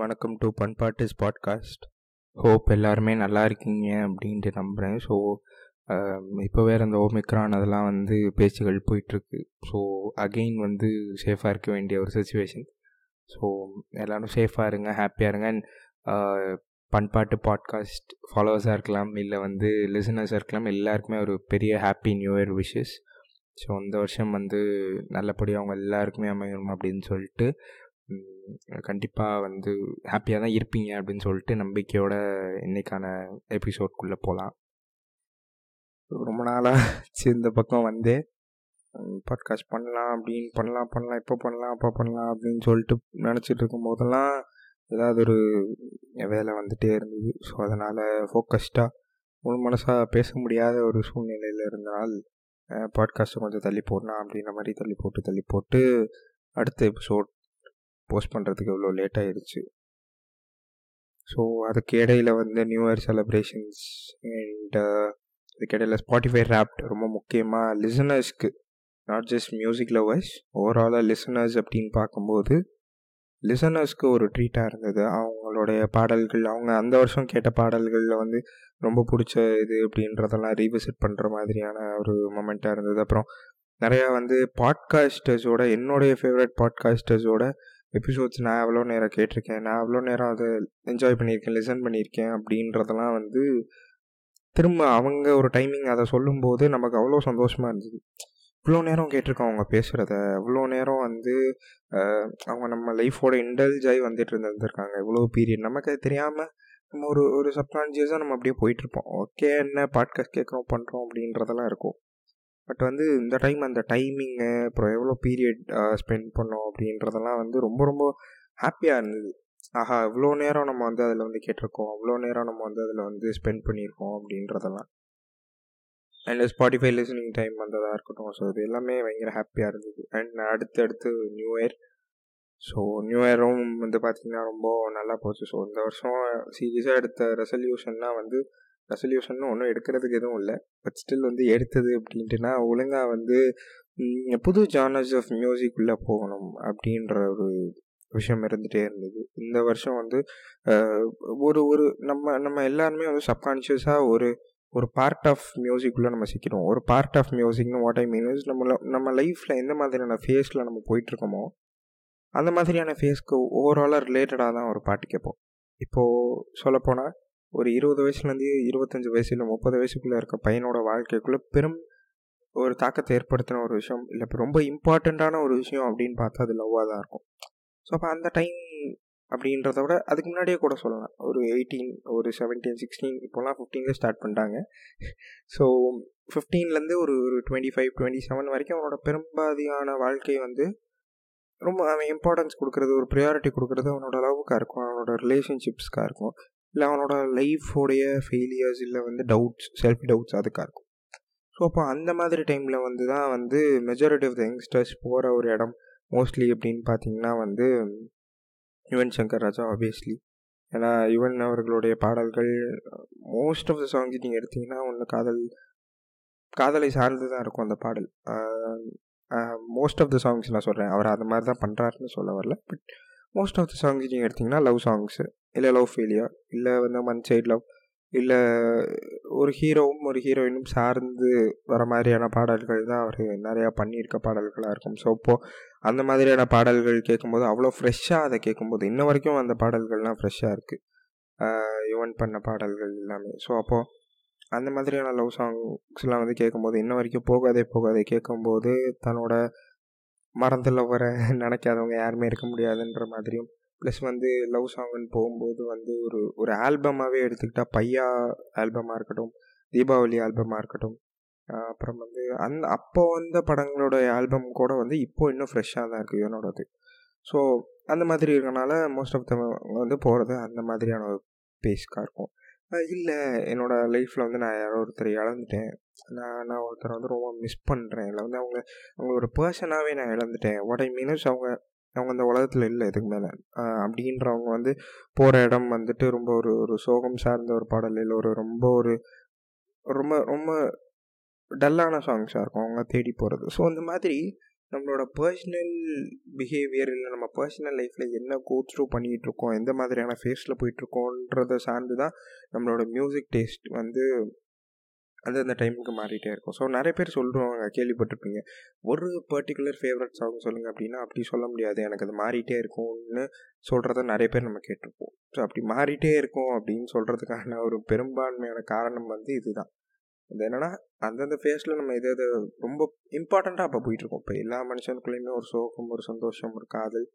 வணக்கம் to பண்பாட்டிஸ் podcast hope எல்லாருமே நல்லா இருக்கீங்க அப்படின்ட்டு நம்புகிறேன் ஸோ இப்போ வேறு அந்த ஓமிக்ரான் அதெல்லாம் வந்து பேச்சுகள் போயிட்டுருக்கு. ஸோ அகெயின் வந்து சேஃபாக இருக்க வேண்டிய ஒரு சுச்சுவேஷன் ஸோ எல்லோரும் சேஃபாக இருங்க ஹாப்பியாக இருங்க. அண்ட் பண்பாட்டு பாட்காஸ்ட் ஃபாலோவர்ஸாக இருக்கலாம் இல்லை வந்து லிசனர்ஸாக இருக்கலாம். எல்லாருக்குமே ஒரு பெரிய happy new year wishes so இந்த வருஷம் வந்து நல்லபடியாக அவங்க எல்லாருக்குமே அமையணும் அப்படின்னு சொல்லிட்டு கண்டிப்பாக வந்து ஹாப்பியாக தான் இருப்பீங்க அப்படின்னு சொல்லிட்டு நம்பிக்கையோட இன்றைக்கான எபிசோட்குள்ளே போகலாம் ரொம்ப நாளாக இந்த பக்கம் வந்து பாட்காஸ்ட் பண்ணலாம் அப்படின்னு பண்ணலாம் பண்ணலாம் இப்போ பண்ணலாம் அப்போ பண்ணலாம் அப்படின்னு சொல்லிட்டு நினச்சிட்டு இருக்கும் போதெல்லாம் ஏதாவது ஒரு வேலை வந்துகிட்டே இருந்தது. ஸோ அதனால் ஃபோக்கஸ்டாக முழு மனசாக பேச முடியாத ஒரு சூழ்நிலையில் இருந்தால் பாட்காஸ்ட்டை கொஞ்சம் தள்ளி போடலாம் அப்படின்ற மாதிரி தள்ளி போட்டு தள்ளி போட்டு அடுத்த எபிசோட் போஸ்ட் பண்ணுறதுக்கு இவ்வளோ லேட் ஆயிடுச்சு ஸோ அதுக்கு இடையில் வந்து நியூ இயர் செலப்ரேஷன்ஸ் அண்ட் அதுக்கு ஸ்பாட்டிஃபை ரேப்ட் ரொம்ப முக்கியமாக லிசனர்ஸ்க்கு நாட் ஜஸ்ட் மியூசிக் லவர்ஸ் ஓவராலாக லிசனர்ஸ் அப்படின்னு பார்க்கும்போது லிசனர்ஸ்க்கு ஒரு ட்ரீட்டாக இருந்தது. அவங்களுடைய பாடல்கள் அவங்க அந்த வருஷம் கேட்ட பாடல்களில் வந்து ரொம்ப பிடிச்ச இது அப்படின்றதெல்லாம் ரீவிசிட் பண்ணுற மாதிரியான ஒரு மொமெண்ட்டாக இருந்தது. அப்புறம் நிறையா வந்து பாட்காஸ்டர்ஸோட என்னுடைய ஃபேவரட் பாட்காஸ்டர்ஸோட எபிசோட்ஸ் நான் எவ்வளோ நேரம் கேட்டிருக்கேன் நான் எவ்வளோ நேரம் அதை என்ஜாய் பண்ணியிருக்கேன் லிசன் பண்ணியிருக்கேன் அப்படின்றதெல்லாம் வந்து திரும்ப அவங்க ஒரு டைமிங் அதை சொல்லும்போது நமக்கு அவ்வளோ சந்தோஷமாக இருந்தது. இவ்வளோ நேரம் கேட்டிருக்கோம் அவங்க பேசுகிறத இவ்வளோ நேரம் வந்து அவங்க நம்ம லைஃபோட இன்டல்ஜ் ஆகி வந்துட்டு இருந்திருக்காங்க. இவ்வளோ பீரியட் நமக்கு அது தெரியாமல் நம்ம ஒரு ஒரு சப்கான்ஷியஸாக நம்ம அப்படியே போயிட்டுருப்போம் ஓகே என்ன பாட்காஸ்ட் கேட்குறோம் பண்ணுறோம் அப்படின்றதெல்லாம் இருக்கும். பட் வந்து இந்த டைம் அந்த டைமிங்கு அப்புறம் எவ்வளோ பீரியட் ஸ்பெண்ட் பண்ணோம் அப்படின்றதெல்லாம் வந்து ரொம்ப ரொம்ப ஹாப்பியாக இருந்தது. ஆஹா இவ்வளோ நேரம் நம்ம வந்து அதில் வந்து கேட்டிருக்கோம். அவ்வளோ நேரம் நம்ம வந்து அதில் வந்து ஸ்பெண்ட் பண்ணியிருக்கோம் அப்படின்றதெல்லாம். அண்ட் ஸ்பாட்டிஃபை லிசனிங் டைம் வந்ததாக இருக்கட்டும். ஸோ இது எல்லாமே பயங்கர ஹாப்பியாக இருந்தது. அண்ட் அடுத்து அடுத்து நியூ இயர் ஸோ நியூ இயரும் வந்து பார்த்திங்கன்னா ரொம்ப நல்லா போச்சு. ஸோ இந்த வருஷம் சீரியஸாக எடுத்த ரெசல்யூஷன்லாம் வந்து ரெசல்யூஷன் ஒன்றும் எடுக்கிறதுக்கு எதுவும் இல்லை. பட் ஸ்டில் வந்து எடுத்தது அப்படின்ட்டுனா ஒழுங்காக வந்து புது ஜானர்ஸ் ஆஃப் மியூசிக் உள்ளே போகணும் அப்படின்ற ஒரு விஷயம் இருந்துகிட்டே இருந்தது. இந்த வருஷம் வந்து ஒரு ஒரு நம்ம நம்ம எல்லாருமே வந்து சப்கான்ஷியஸாக ஒரு ஒரு பார்ட் ஆஃப் மியூசிக்குள்ளே நம்ம சிக்கிறோம் ஒரு பார்ட் ஆஃப் மியூசிக்னு வாட் ஐ மீன் இஸ் நம்ம நம்ம லைஃப்பில் எந்த மாதிரியான ஃபேஸில் நம்ம போயிட்டுருக்கோமோ அந்த மாதிரியான ஃபேஸ்க்கு ஓவராலாக ரிலேட்டடாக தான் ஒரு பாட்டு கேட்போம். இப்போது சொல்லப்போனால் ஒரு இருபது வயசுலேருந்து இருபத்தஞ்சி வயசு இல்லை முப்பது வயசுக்குள்ளே இருக்க பையனோட வாழ்க்கைக்குள்ளே பெரும் ஒரு தாக்கத்தை ஏற்படுத்தின ஒரு விஷயம். இல்லை இப்போ ரொம்ப இம்பார்ட்டண்ட்டான ஒரு விஷயம் அப்படின்னு பார்த்தா அது லவ்வாக தான் இருக்கும். ஸோ அப்போ அந்த டைம் அப்படின்றத விட அதுக்கு முன்னாடியே கூட சொல்லலாம். ஒரு எயிட்டீன் ஒரு செவன்டீன் சிக்ஸ்டீன் இப்போலாம் ஃபிஃப்டீனில் ஸ்டார்ட் பண்ணிட்டாங்க. ஸோ ஃபிஃப்டீன்லேருந்து ஒரு ஒரு டுவெண்ட்டி ஃபைவ் டுவெண்ட்டி செவன் வரைக்கும் அவனோட பெரும்பாதியான வாழ்க்கை வந்து ரொம்ப அவன் இம்பார்ட்டன்ஸ் கொடுக்குறது ஒரு ப்ரியாரிட்டி கொடுக்குறது அவனோட லவ்வுக்காக இருக்கும் அவனோட ரிலேஷன்ஷிப்ஸ்க்காக இருக்கும். இல்லை அவனோட லைஃபோடைய ஃபெயிலியர்ஸ் இல்லை வந்து டவுட்ஸ் செல்ஃப் டவுட்ஸ் அதுக்காக இருக்கும். ஸோ அப்போ அந்த மாதிரி டைமில் வந்து தான் வந்து மெஜாரிட்டி ஆஃப் த யங்ஸ்டர்ஸ் போகிற ஒரு இடம் மோஸ்ட்லி அப்படின்னு பார்த்தீங்கன்னா வந்து யுவன் சங்கர் ராஜா ஆப்வியஸ்லி ஏன்னா யுவன் அவர்களுடைய பாடல்கள் மோஸ்ட் ஆஃப் த சாங்ஸ் நீங்கள் எடுத்திங்கன்னா ஒன்று காதல் காதலை சார்ந்து தான் இருக்கும் அந்த பாடல். மோஸ்ட் ஆஃப் த சாங்ஸ் நான் சொல்கிறேன் அவர் அந்த மாதிரி தான் பண்ணுறாருன்னு சொல்ல வரல. But most of the songs நீங்கள் எடுத்திங்கன்னா லவ் சாங்ஸு இல்லை லவ் ஃபெயிலியர் இல்லை வந்து மன் சைட் லவ் இல்லை ஒரு ஹீரோவும் ஒரு ஹீரோயினும் சார்ந்து வர மாதிரியான பாடல்கள் தான் அவர் நிறையா பண்ணியிருக்க பாடல்களாக இருக்கும். ஸோ இப்போது அந்த மாதிரியான பாடல்கள் கேட்கும்போது அவ்வளோ ஃப்ரெஷ்ஷாக அதை கேட்கும்போது இன்ன வரைக்கும் அந்த பாடல்கள்லாம் ஃப்ரெஷ்ஷாக இருக்குது யுவன் பண்ண பாடல்கள் எல்லாமே. ஸோ அப்போது அந்த மாதிரியான லவ் சாங்ஸ்லாம் வந்து கேட்கும்போது இன்ன வரைக்கும் போகாதே போகாதே கேட்கும்போது தன்னோட மறந்துள்ள வர நினைக்காதவங்க யாருமே இருக்க முடியாதுன்ற மாதிரியும் ப்ளஸ் வந்து லவ் சாங்குன்னு போகும்போது வந்து ஒரு ஒரு ஆல்பமாகவே எடுத்துக்கிட்டால் பையா ஆல்பமாக இருக்கட்டும் தீபாவளி ஆல்பமாக இருக்கட்டும் அப்புறம் வந்து அந் அப்போ வந்த படங்களோட ஆல்பம் கூட வந்து இப்போ இன்னும் ஃப்ரெஷ்ஷாக தான் இருக்குது என்னோடது. ஸோ அந்த மாதிரி இருக்கனால மோஸ்ட் ஆஃப் த வந்து போகிறது அந்த மாதிரியான ஒரு பேஸ்க்காக இருக்கும். இல்லை என்னோடய லைஃப்பில் வந்து நான் யாரோ ஒருத்தர் இழந்துட்டேன். நான் நான் ஒருத்தரை வந்து ரொம்ப மிஸ் பண்ணுறேன் இல்லை வந்து அவங்க அவங்க ஒரு பர்சனாகவே நான் இழந்துட்டேன். வாட் ஐ மீன்ஸ் அவங்க அவங்க அந்த உலகத்தில் இல்லை இதுக்கு மேலே. அப்படின்றவங்க வந்து போகிற இடம் வந்துட்டு ரொம்ப ஒரு ஒரு சோகம் சார்ந்த ஒரு பாடல் இல்லை ஒரு ரொம்ப ஒரு ரொம்ப ரொம்ப டல்லான சாங்ஸாக இருக்கும் அவங்க தேடி போகிறது ஸோ அந்த மாதிரி நம்மளோட பர்சனல் பிஹேவியர் இல்லை நம்ம பர்சனல் லைஃப்பில் என்ன கோ த்ரூ பண்ணிகிட்ருக்கோம் எந்த மாதிரியான ஃபேஸில் போயிட்டுருக்கோன்றதை சார்ந்து தான் நம்மளோட மியூசிக் டேஸ்ட் வந்து அந்தந்த டைமுக்கு மாறிட்டே இருக்கும். ஸோ நிறைய பேர் சொல்லுவாங்க கேள்விப்பட்டிருப்பீங்க ஒரு பர்டிகுலர் ஃபேவரட் சாங் சொல்லுங்கள் அப்படின்னா அப்படி சொல்ல முடியாது. எனக்கு அது மாறிட்டே இருக்கும்னு சொல்கிறத நிறைய பேர் நம்ம கேட்டிருப்போம். ஸோ அப்படி மாறிட்டே இருக்கும் அப்படின்னு சொல்கிறதுக்கான ஒரு பெரும்பான்மையான காரணம் வந்து இதுதான். அது என்னென்னா அந்தந்த ஃபேஸில் நம்ம இதை இதை ரொம்ப இம்பார்ட்டண்ட்டாக அப்போ போயிட்டுருக்கோம். இப்போ எல்லா மனுஷனுக்குள்ளேயுமே ஒரு சோகம் ஒரு சந்தோஷம் ஒரு காதல்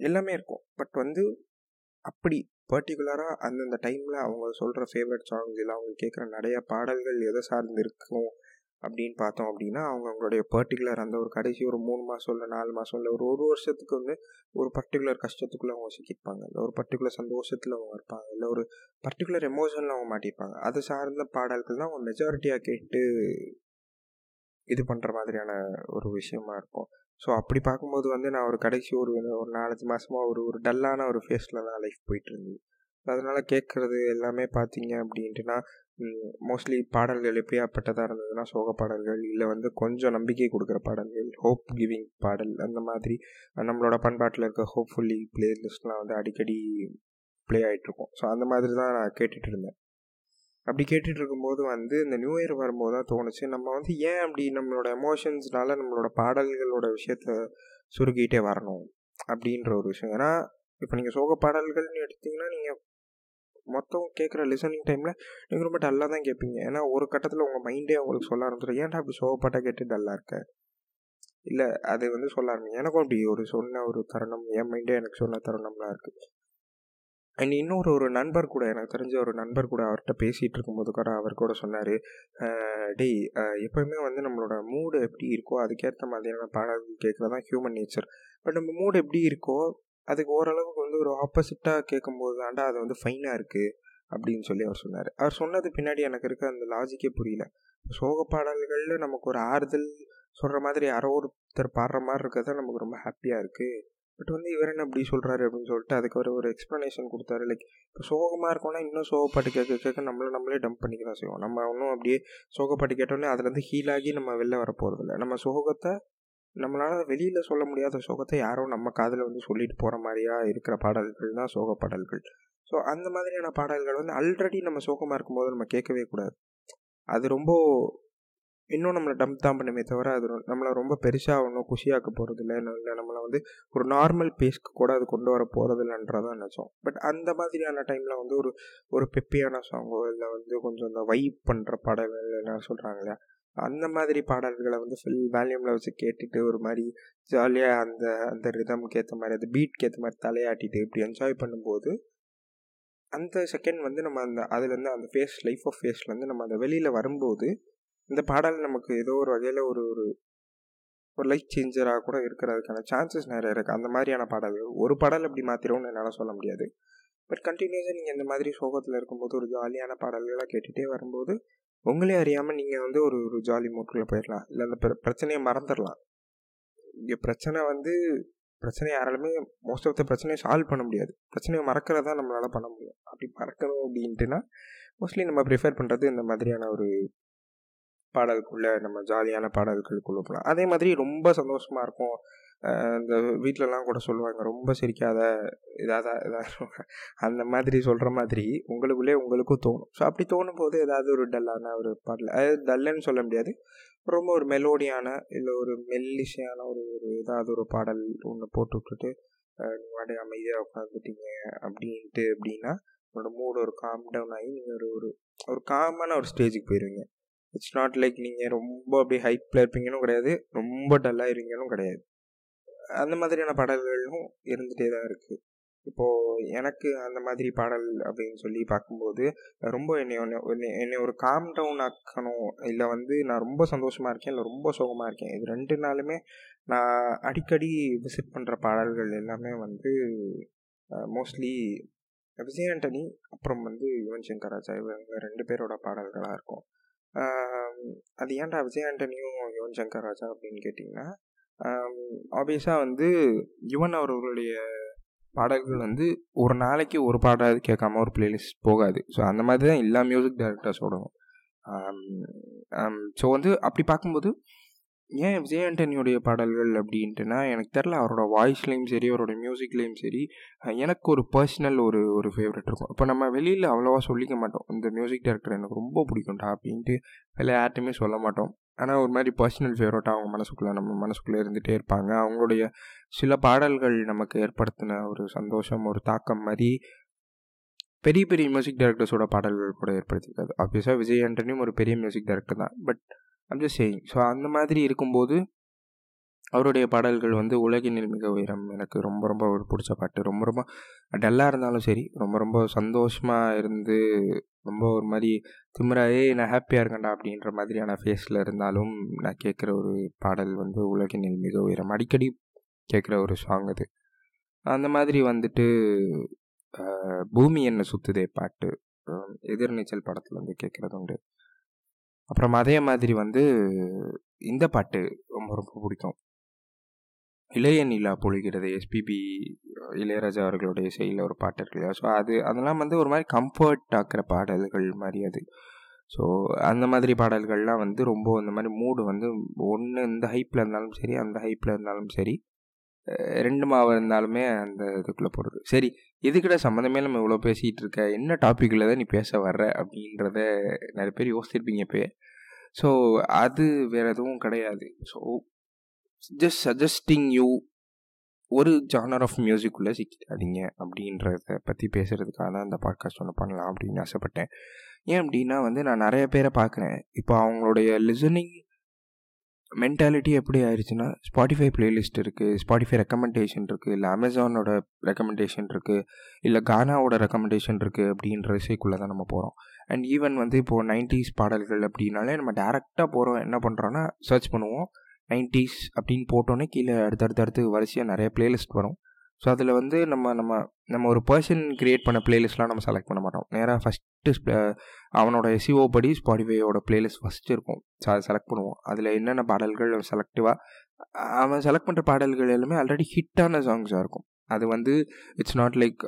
எல்லாமே இருக்கும். பட் வந்து அப்படி பர்டிகுலராக அந்தந்த டைமில் அவங்க சொல்கிற ஃபேவரட் சாங்ஸ் இல்லை அவங்க கேட்குற நிறைய பாடல்கள் எதை சார்ந்து இருக்கும் அப்படின்னு பார்த்தோம் அப்படின்னா அவங்க அவங்களுடைய பர்டிகுலர் அந்த ஒரு கடைசி ஒரு மூணு மாதம் இல்லை நாலு மாதம் இல்லை ஒரு ஒரு வருஷத்துக்கு வந்து ஒரு பர்டிகுலர் கஷ்டத்துக்குள்ளே அவங்க சிக்கிப்பாங்க இல்லை ஒரு பர்டிகுலர் சந்தோஷத்தில் அவங்க இருப்பாங்க. இல்லை ஒரு பர்டிகுலர் எமோஷனில் அவங்க மாட்டியிருப்பாங்க. அது சார்ந்த பாடல்கள் தான் அவங்க மெஜாரிட்டியாக கேட்டு இது பண்ணுற மாதிரியான ஒரு விஷயமா இருக்கும். ஸோ அப்படி பார்க்கும்போது வந்து நான் ஒரு கடைசி ஒரு ஒரு நாலஞ்சு மாதமாக ஒரு ஒரு டல்லான ஒரு ஃபேஸில் தான் லைஃப் போயிட்டு இருந்தது அதனால் கேட்குறது எல்லாமே பார்த்தீங்க அப்படின்ட்டுனா மோஸ்ட்லி பாடல்கள் எப்படியாப்பட்டதாக இருந்ததுன்னா சோக பாடல்கள் இல்லை வந்து கொஞ்சம் நம்பிக்கை கொடுக்குற பாடல்கள் ஹோப் கிவிங் பாடல் அந்த மாதிரி நம்மளோட பண்பாட்டில் இருக்க ஹோப்ஃபுல்லி பிளேலிஸ்ட்லாம் வந்து அடிக்கடி ப்ளே ஆகிட்ருக்கும் ஸோ அந்த மாதிரி தான் நான் கேட்டுட்டு இருந்தேன். அப்படி கேட்டுட்டு இருக்கும்போது வந்து இந்த நியூ இயர் வரும்போது தான் தோணுச்சு. நம்ம வந்து ஏன் அப்படி நம்மளோட எமோஷன்ஸ்னால நம்மளோட பாடல்களோட விஷயத்த சுருக்கிட்டே வரணும்? அப்படின்ற ஒரு விஷயம். ஏன்னா இப்போ நீங்கள் சோக பாடல்கள்னு எடுத்தீங்கன்னா நீங்கள் மொத்தம் கேட்குற லிசனிங் டைமில் நீங்கள் ரொம்ப டல்லாக தான் கேட்பீங்க. ஏன்னா ஒரு கட்டத்தில் உங்கள் மைண்டே உங்களுக்கு சொல்ல ஆரம்பிச்சிடும். ஏன்டா அப்படி சோகப்பாட்டாக கேட்டு டல்லாக இருக்க? இல்லை அது வந்து சொல்ல ஆரம்பிங்க எனக்கும் அப்படி ஒரு சொன்ன ஒரு தருணம் என் மைண்டே எனக்கு சொன்ன தருணம்லாம் இருக்குது அண்ட் இன்னொரு ஒரு நண்பர் கூட எனக்கு தெரிஞ்ச ஒரு நண்பர் கூட அவர்கிட்ட பேசிகிட்டு இருக்கும்போது கூட அவர் கூட சொன்னார் டேய் எப்போயுமே வந்து நம்மளோட மூடு எப்படி இருக்கோ அதுக்கேற்ற மாதிரியான பாடல்கள் கேட்குறது தான் ஹியூமன் நேச்சர் பட் நம்ம மூடு எப்படி இருக்கோ அதுக்கு ஓரளவுக்கு வந்து ஒரு ஆப்போசிட்டாக கேட்கும்போது தாண்டா அது வந்து ஃபைனாக இருக்குது அப்படின்னு சொல்லி அவர் சொன்னார். அவர் சொன்னது பின்னாடி எனக்கு இருக்க அந்த லாஜிக்கே புரியல. சோக பாடல்களில் நமக்கு ஒரு ஆறுதல் சொல்கிற மாதிரி யாரோ ஒருத்தர் பாடுற மாதிரி இருக்கிறது நமக்கு ரொம்ப ஹாப்பியாக இருக்குது பட் வந்து இவர் என்ன இப்படி சொல்கிறாரு அப்படின்னு சொல்லிட்டு அதுக்கு ஒரு ஒரு எக்ஸ்ப்ளனேஷன் கொடுத்தாரு. லைக் இப்போ சோகமாக இருக்கோம்னா இன்னும் சோகப்பாட்டு கேட்க கேட்க நம்மளை நம்மளே டம்ப் பண்ணிக்க தான் செய்வோம். நம்ம இன்னும் அப்படியே சோகப்பாட்டு கேட்டோன்னே அதுலேருந்து ஹீல் ஆகி நம்ம வெளில வர போகிறதில்ல நம்ம சோகத்தை நம்மளால் வெளியில் சொல்ல முடியாத சோகத்தை யாரோ நம்ம காதில் வந்து சொல்லிட்டு போகிற மாதிரியா இருக்கிற பாடல்கள் தான் சோக பாடல்கள். ஸோ அந்த மாதிரியான பாடல்கள் வந்து ஆல்ரெடி நம்ம சோகமாக இருக்கும்போது நம்ம கேட்கவே கூடாது. அது ரொம்ப இன்னும் நம்மளை டம்ப் தான் பண்ணுமே தவிர அது நம்மளை ரொம்ப பெருசாக ஒன்றும் குஷியாக்க போகிறது இல்லை இல்லை நம்மளை வந்து ஒரு நார்மல் பேஸ்க்கு கூட அது கொண்டு வர போகிறது இல்லைன்றதான் நினச்சோம். பட் அந்த மாதிரியான டைமில் வந்து ஒரு ஒரு பெப்பியான சாங்கோ இல்லை வந்து கொஞ்சம் இந்த வைப் பண்ணுற பாடல்கள் என்ன சொல்கிறாங்க இல்லையா? அந்த மாதிரி பாடல்களை வந்து ஃபுல் வேல்யூமில் வச்சு கேட்டுட்டு ஒரு மாதிரி ஜாலியாக அந்த அந்த ரிதம்க்கு ஏற்ற மாதிரி அந்த பீட்க்கு ஏற்ற மாதிரி தலையாட்டிட்டு இப்படி என்ஜாய் பண்ணும்போது அந்த செகண்ட் வந்து நம்ம அந்த அதுலேருந்து அந்த ஃபேஸ் லைஃப் ஆஃப் ஃபேஸ்லேருந்து நம்ம அந்த வெளியில் வரும்போது இந்த பாடல் நமக்கு ஏதோ ஒரு வகையில் ஒரு ஒரு ஒரு லைஃப் சேஞ்சராக கூட இருக்கிறதுக்கான சான்சஸ் நிறைய இருக்குது அந்த மாதிரியான பாடல்கள். ஒரு பாடல் அப்படி மாற்றிடும்னு என்னால் சொல்ல முடியாது. பட் கண்டினியூஸாக நீங்கள் இந்த மாதிரி சோகத்தில் இருக்கும்போது ஒரு ஜாலியான பாடல்களாக கேட்டுகிட்டே வரும்போது உங்களே அறியாமல் நீங்கள் வந்து ஒரு ஒரு ஜாலி மூட்டில் போயிடலாம் இல்லை அந்த பிர பிரச்சனையை மறந்துடலாம் இங்கே பிரச்சனை வந்து பிரச்சனை யாராலுமே மோஸ்ட் ஆஃப் த பிரச்சனையை சால்வ் பண்ண முடியாது. பிரச்சனையை மறக்கிறதா நம்மளால் பண்ண முடியும். அப்படி மறக்கணும் அப்படின்ட்டுனா மோஸ்ட்லி நம்ம ப்ரிஃபர் பண்ணுறது இந்த மாதிரியான ஒரு பாடலுக்குள்ளே நம்ம ஜாலியான பாடல்களுக்குள்ளே போகலாம் அதே மாதிரி ரொம்ப சந்தோஷமாக இருக்கும். இந்த வீட்டிலலாம் கூட சொல்லுவாங்க ரொம்ப சிரிக்காத இதாக இதாக அந்த மாதிரி சொல்கிற மாதிரி உங்களுக்குள்ளே உங்களுக்கும் தோணும். ஸோ அப்படி தோணும் போது ஏதாவது ஒரு டல்லான ஒரு பாடல் அதாவது டல்லுன்னு சொல்ல முடியாது. ரொம்ப ஒரு மெலோடியான இல்லை ஒரு மெல்லிசையான ஒரு ஒரு ஏதாவது ஒரு பாடல் ஒன்று போட்டு விட்டுட்டு வாடி அமைதியாக உட்காந்துட்டீங்க அப்படின்ட்டு அப்படின்னா உங்களோட மூடு ஒரு காம் டவுன் ஆகி நீங்கள் ஒரு ஒரு ஒரு காமான ஒரு ஸ்டேஜுக்கு போயிடுவீங்க இட்ஸ் நாட் லைக் நீங்கள் ரொம்ப அப்படியே ஹைப்பில் இருப்பீங்கன்னு கிடையாது. ரொம்ப டல்லாக இருப்பீங்களும் கிடையாது. அந்த மாதிரியான பாடல்களும் இருந்துகிட்டே தான் இருக்குது இப்போது எனக்கு அந்த மாதிரி பாடல் அப்படின்னு சொல்லி பார்க்கும்போது ரொம்ப என்னை ஒன்று என்னை ஒரு காம் டவுன் ஆக்கணும். இல்லை வந்து நான் ரொம்ப சந்தோஷமாக இருக்கேன் இல்லை ரொம்ப சோகமாக இருக்கேன். இது ரெண்டு நாளுமே நான் அடிக்கடி விசிட் பண்ணுற பாடல்கள் எல்லாமே வந்து மோஸ்ட்லி விஜய் ஆண்டனி அப்புறம் வந்து யுவன் சங்கர் ராஜா இவங்க ரெண்டு பேரோட பாடல்களாக இருக்கும். அது ஏன்டா விஜய் ஆண்டனியும் யுவன் சங்கர் ராஜா அப்படின்னு கேட்டிங்கன்னா ஆப்வியஸாக வந்து யுவன் அவர்களுடைய பாடல்கள் வந்து ஒரு நாளைக்கு ஒரு பாடாது கேட்காம ஒரு பிளேலிஸ்ட் போகாது. ஸோ அந்த மாதிரி தான் எல்லா மியூசிக் டைரக்டர்ஸோடவும் ஸோ வந்து அப்படி பார்க்கும்போது ஏன் விஜய் ஆண்டனியோடைய பாடல்கள் அப்படின்ட்டுனா எனக்கு தெரில அவரோட வாய்ஸ்லேயும் சரி அவரோட மியூசிக்லேயும் சரி எனக்கு ஒரு பர்சனல் ஒரு ஒரு ஃபேவரட் இருக்கும். இப்போ நம்ம வெளியில் அவ்வளோவா சொல்லிக்க மாட்டோம். இந்த மியூசிக் டைரக்டர் எனக்கு ரொம்ப பிடிக்கும்டா அப்படின்ட்டு வெளில யார்ட்டுமே சொல்ல மாட்டோம். ஆனால் ஒரு மாதிரி பர்சனல் ஃபேவரட்டாக அவங்க மனசுக்குள்ளே நம்ம மனசுக்குள்ளே இருந்துகிட்டே இருப்பாங்க. அவங்களுடைய சில பாடல்கள் நமக்கு ஏற்படுத்தின ஒரு சந்தோஷம் ஒரு தாக்கம் மாதிரி பெரிய பெரிய மியூசிக் டைரக்டர்ஸோட பாடல்கள் கூட ஏற்படுத்திருக்காது ஆப்வியஸாக விஜய் ஆண்டனியும் ஒரு பெரிய மியூசிக் டைரக்டர் தான். But I'm just saying so அந்த மாதிரி இருக்கும்போது அவருடைய பாடல்கள் வந்து உலகினில் மிக உயரம். எனக்கு ரொம்ப ரொம்ப ஒரு பிடிச்ச பாட்டு. ரொம்ப ரொம்ப டல்லாக இருந்தாலும் சரி ரொம்ப ரொம்ப சந்தோஷமாக இருந்து ரொம்ப ஒரு மாதிரி திமிராயே நான் ஹாப்பியாக இருக்கேன்டா அப்படின்ற மாதிரியான ஃபேஸில் இருந்தாலும் நான் கேட்குற ஒரு பாடல் வந்து உலகினில் மிக உயரம். அடிக்கடி கேட்குற ஒரு சாங் அது. அந்த மாதிரி வந்துட்டு பூமி என்ன சுத்துதே பாட்டு. எதிர்நீச்சல் படத்தில் வந்து கேட்குறது உண்டு அப்புறம் அதே மாதிரி வந்து இந்த பாட்டு ரொம்ப ரொம்ப பிடிக்கும். இளைய நிலா பொழிகிறது எஸ்பிபி இளையராஜா அவர்களுடைய இசையில் ஒரு பாட்டு இருக்கு இல்லையா? ஸோ அது அதெல்லாம் வந்து ஒரு மாதிரி கம்ஃபர்ட் ஆக்கிற பாடல்கள் மாதிரி அது. ஸோ அந்த மாதிரி பாடல்கள்லாம் வந்து ரொம்ப இந்த மாதிரி மூடு வந்து ஒன்று இந்த ஹைப்பில் இருந்தாலும் சரி அந்த ஹைப்பில் இருந்தாலும் சரி ரெண்டு மாவு இருந்தாலுமே அந்த இதுக்குள்ளே போடுறது. சரி எதுக்கிட்ட சம்மந்தமே நம்ம இவ்வளோ பேசிகிட்டு இருக்க என்ன டாப்பிக்கில் தான் நீ பேச வர்ற? அப்படின்றத நிறைய பேர் யோசிச்சிருப்பீங்க இப்போ ஸோ அது வேறு எதுவும் கிடையாது. ஸோ ஜஸ்ட் சஜஸ்டிங் யூ ஒரு ஜானர் ஆஃப் மியூசிக்குள்ளே சிக்கிடாதீங்க அப்படின்றத பற்றி பேசுகிறதுக்காக தான் அந்த பாட்காஸ்ட் ஒன்று பண்ணலாம் அப்படின்னு ஆசைப்பட்டேன். ஏன் அப்படின்னா வந்து நான் நிறைய பேரை பார்க்குறேன். இப்போ அவங்களுடைய லிசனிங் மென்டாலிட்டி எப்படி ஆயிடுச்சுன்னா ஸ்பாட்டிஃபை பிளேலிஸ்ட் இருக்குது ஸ்பாட்டிஃபை ரெக்கமெண்டேஷன் இருக்குது இல்லை அமேசானோட ரெக்கமெண்டேஷன் இருக்குது இல்லை கானாவோட ரெக்கமெண்டேஷன் இருக்குது அப்படின்ற இசைக்குள்ளே தான் நம்ம போகிறோம் அண்ட் ஈவன் வந்து இப்போது நைன்டிஸ் பாடல்கள் அப்படின்னாலே நம்ம டேரெக்டாக போகிறோம் என்ன பண்ணுறோன்னா சர்ச் பண்ணுவோம். நைன்டிஸ் அப்படின்னு போட்டோன்னே கீழே அடுத்தடுத்து அடுத்து வரிசையாக நிறைய பிளேலிஸ்ட் வரும். ஸோ அதில் வந்து நம்ம நம்ம நம்ம ஒரு பர்சன் கிரியேட் பண்ண பிளேலிஸ்ட்லாம் நம்ம செலக்ட் பண்ண மாட்டோம். நேராக ஃபஸ்ட்டு அவனோட எஸ்இஓ படி ஸ்பாடிஃபையோட பிளேலிஸ்ட் ஃபஸ்ட்டு இருக்கும். ஸோ அதை செலக்ட் பண்ணுவோம். அதில் என்னென்ன பாடல்கள் செலக்டிவாக அவன் செலக்ட் பண்ணுற பாடல்கள் எல்லாமே ஆல்ரெடி ஹிட்டான சாங்ஸாக இருக்கும். அது வந்து இட்ஸ் நாட் லைக்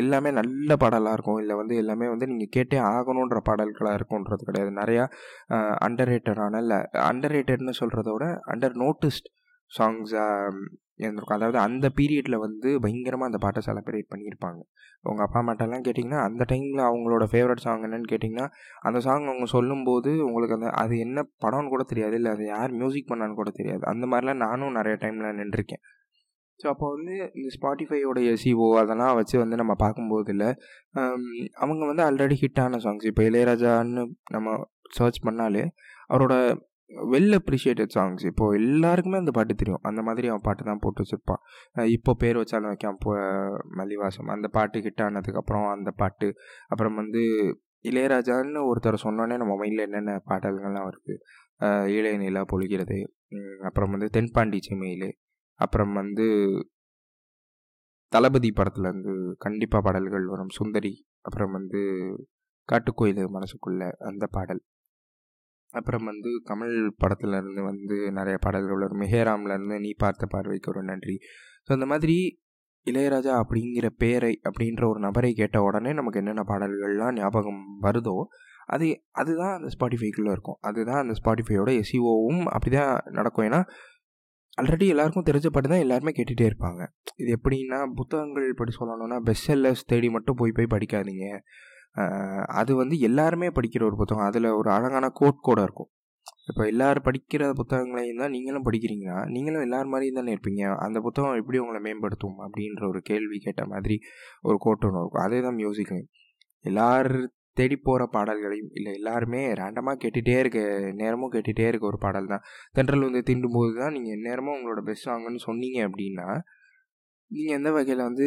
எல்லாமே நல்ல பாடலாக இருக்கும். இல்லை வந்து எல்லாமே வந்து நீங்கள் கேட்டே ஆகணுன்ற பாடல்களாக இருக்கும்ன்றது கிடையாது. நிறையா அண்டர் ரேட்டடான இல்லை அண்டர் ரேட்டட்னு சொல்கிறத விட அண்டர் நோட்டிஸ்ட் சாங்ஸாக இருந்திருக்கும் அதாவது அந்த பீரியடில் வந்து பயங்கரமாக அந்த பாட்டை செலிப்ரேட் பண்ணியிருப்பாங்க. உங்கள் அப்பா அம்மாட்டெல்லாம் கேட்டிங்கன்னா அந்த டைமில் அவங்களோட ஃபேவரட் சாங் என்னென்னு கேட்டிங்கன்னா அந்த சாங் அவங்க சொல்லும்போது உங்களுக்கு அந்த அது என்ன படம்னு கூட தெரியாது. இல்லை அது யார் மியூசிக் பண்ணான்னு கூட தெரியாது. அந்த மாதிரிலாம் நானும் நிறைய டைமில் நின்றுருக்கேன். ஸோ அப்போ வந்து இந்த ஸ்பாட்டிஃபையோட எசிஓ அதெல்லாம் வச்சு வந்து நம்ம பார்க்கும்போது இல்லை அவங்க வந்து ஆல்ரெடி ஹிட்டான சாங்ஸ் இப்போ இளையராஜான்னு நம்ம சர்ச் பண்ணாலே அவரோட வெல் அப்ரிஷியேட்டட் சாங்ஸ் இப்போது எல்லாருக்குமே அந்த பாட்டு தெரியும். அந்த மாதிரி அவன் பாட்டு தான் போட்டு வச்சுருப்பான். இப்போ பேர் வச்சாலும் வைக்கான் போ மல்லிவாசம். அந்த பாட்டு ஹிட் ஆனதுக்கப்புறம் அந்த பாட்டு. அப்புறம் வந்து இளையராஜான்னு ஒருத்தர் சொன்னோன்னே நம்ம மைண்டில் என்னென்ன பாடல்கள்லாம் வருது இளைய நிலா பொழிகிறது. அப்புறம் வந்து தென்பாண்டி சிமையில். அப்புறம் வந்து தளபதி படத்துலேருந்து கண்டிப்பாக பாடல்கள் வரும். சுந்தரி. அப்புறம் வந்து காட்டுக்கோயில் மனசுக்குள்ள அந்த பாடல். அப்புறம் வந்து கமல் படத்துலேருந்து வந்து நிறைய பாடல்கள் வரும் மெஹேராம்லேருந்து நீ பார்த்த பார்வைக்கு ஒரு நன்றி. ஸோ அந்த மாதிரி இளையராஜா அப்படிங்கிற பேரை அப்படின்ற ஒரு நபரை கேட்ட உடனே நமக்கு என்னென்ன பாடல்கள்லாம் ஞாபகம் வருதோ அது அதுதான் அந்த ஸ்பாட்டிஃபைக்குள்ளே இருக்கும். அதுதான் அந்த ஸ்பாட்டிஃபையோட எஸ்இஓவும் அப்படி தான் நடக்கும். ஏன்னா ஆல்ரெடி எல்லாருக்கும் தெரிஞ்ச பாட்டு தான் எல்லாருமே கேட்டுகிட்டே இருப்பாங்க. இது எப்படின்னா புத்தகங்கள் படி சொல்லணும்னா பெஸ்ட் செல்லர்ஸ் தேடி மட்டும் போய் போய் படிக்காதீங்க. அது வந்து எல்லாருமே படிக்கிற ஒரு புத்தகம். அதில் ஒரு அழகான கோட் கூட இருக்கும். இப்போ எல்லோரும் படிக்கிற புத்தகங்களையும் தான் நீங்களும் படிக்கிறீங்கன்னா நீங்களும் எல்லார் மாதிரியும் தானே இருப்பீங்க. அந்த புத்தகம் எப்படி உங்களை மேம்படுத்தும் அப்படின்ற ஒரு கேள்வி கேட்ட மாதிரி ஒரு கோட் ஒன்று இருக்கும். அதே தான் மியூசிக்லையும் எல்லார் தேடி போகிற பாடல்களையும் இல்லை எல்லாருமே ரேண்டமாக கேட்டுகிட்டே இருக்க நேரமும் கேட்டுகிட்டே இருக்க ஒரு பாடல் தான். தென்றல் வந்து தீண்டும் தான் நீங்கள் நேரமும் உங்களோட பெஸ்ட் சாங்குன்னு சொன்னீங்க அப்படின்னா நீங்கள் எந்த வகையில் வந்து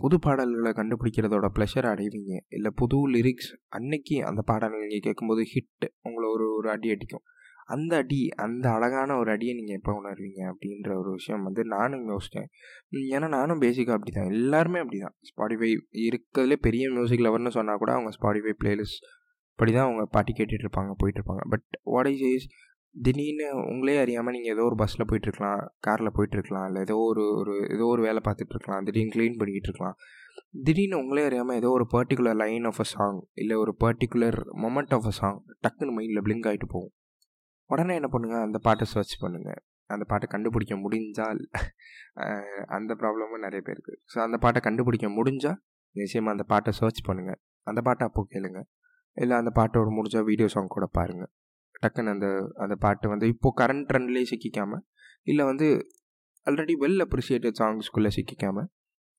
புது பாடல்களை கண்டுபிடிக்கிறதோட ப்ளஷர் அடைவீங்க. இல்லை புது லிரிக்ஸ் அன்னைக்கு அந்த பாடல்கள் நீங்கள் கேட்கும்போது ஹிட் உங்களை ஒரு ஒரு அடி அடிக்கும். அந்த அடி அந்த அழகான ஒரு அடியை நீங்கள் எப்போ உணர்வீங்க அப்படின்ற ஒரு விஷயம் வந்து நானும் யோசித்தேன் ஏன்னா நானும் பேசிக்காக அப்படி தான் எல்லாருமே அப்படி தான் ஸ்பாடிஃபை இருக்கிறதுலே பெரிய மியூசிக் லவர்னு சொன்னால் கூட அவங்க ஸ்பாடிஃபை பிளேலிஸ்ட் படி தான் அவங்க பாட்டி கேட்டுட்ருப்பாங்க போயிட்டுருப்பாங்க பட் வாட் இஸ் இஸ் திடீர்னு உங்களே அறியாமல் நீங்கள் ஏதோ ஒரு பஸ்ஸில் போயிட்டுருக்கலாம் காரில் போயிட்டுருக்கலாம் இல்லை ஏதோ ஒரு ஒரு ஏதோ ஒரு வேலை பார்த்துட்ருக்கலாம் திடீர்னு க்ளீன் பண்ணிக்கிட்டு இருக்கலாம் திடீர்னு உங்களே அறியாமல் ஏதோ ஒரு particular line of a song இல்லை ஒரு particular moment of a song டக்குன்னு மைண்டில் பிளிங்க் ஆகிட்டு போகும். உடனே என்ன பண்ணுங்கள் அந்த பாட்டை சர்ச் பண்ணுங்கள் அந்த பாட்டை கண்டுபிடிக்க முடிஞ்சால் அந்த ப்ராப்ளமும் நிறைய பேருக்கு. ஸோ அந்த பாட்டை கண்டுபிடிக்க முடிஞ்சால் நிச்சயமாக அந்த பாட்டை சர்ச் பண்ணுங்கள் அந்த பாட்டை அப்போ கேளுங்க. இல்லை அந்த பாட்டோட முடிஞ்சால் வீடியோ சாங் கூட பாருங்கள் டக்குன்னு அந்த அந்த பாட்டு வந்து இப்போது கரண்ட் ட்ரெண்ட்லேயே சிக்கிக்காமல் இல்லை வந்து ஆல்ரெடி வெல் அப்ரிஷியேட்டட் சாங்ஸ்குள்ளே சிக்கிக்காமல்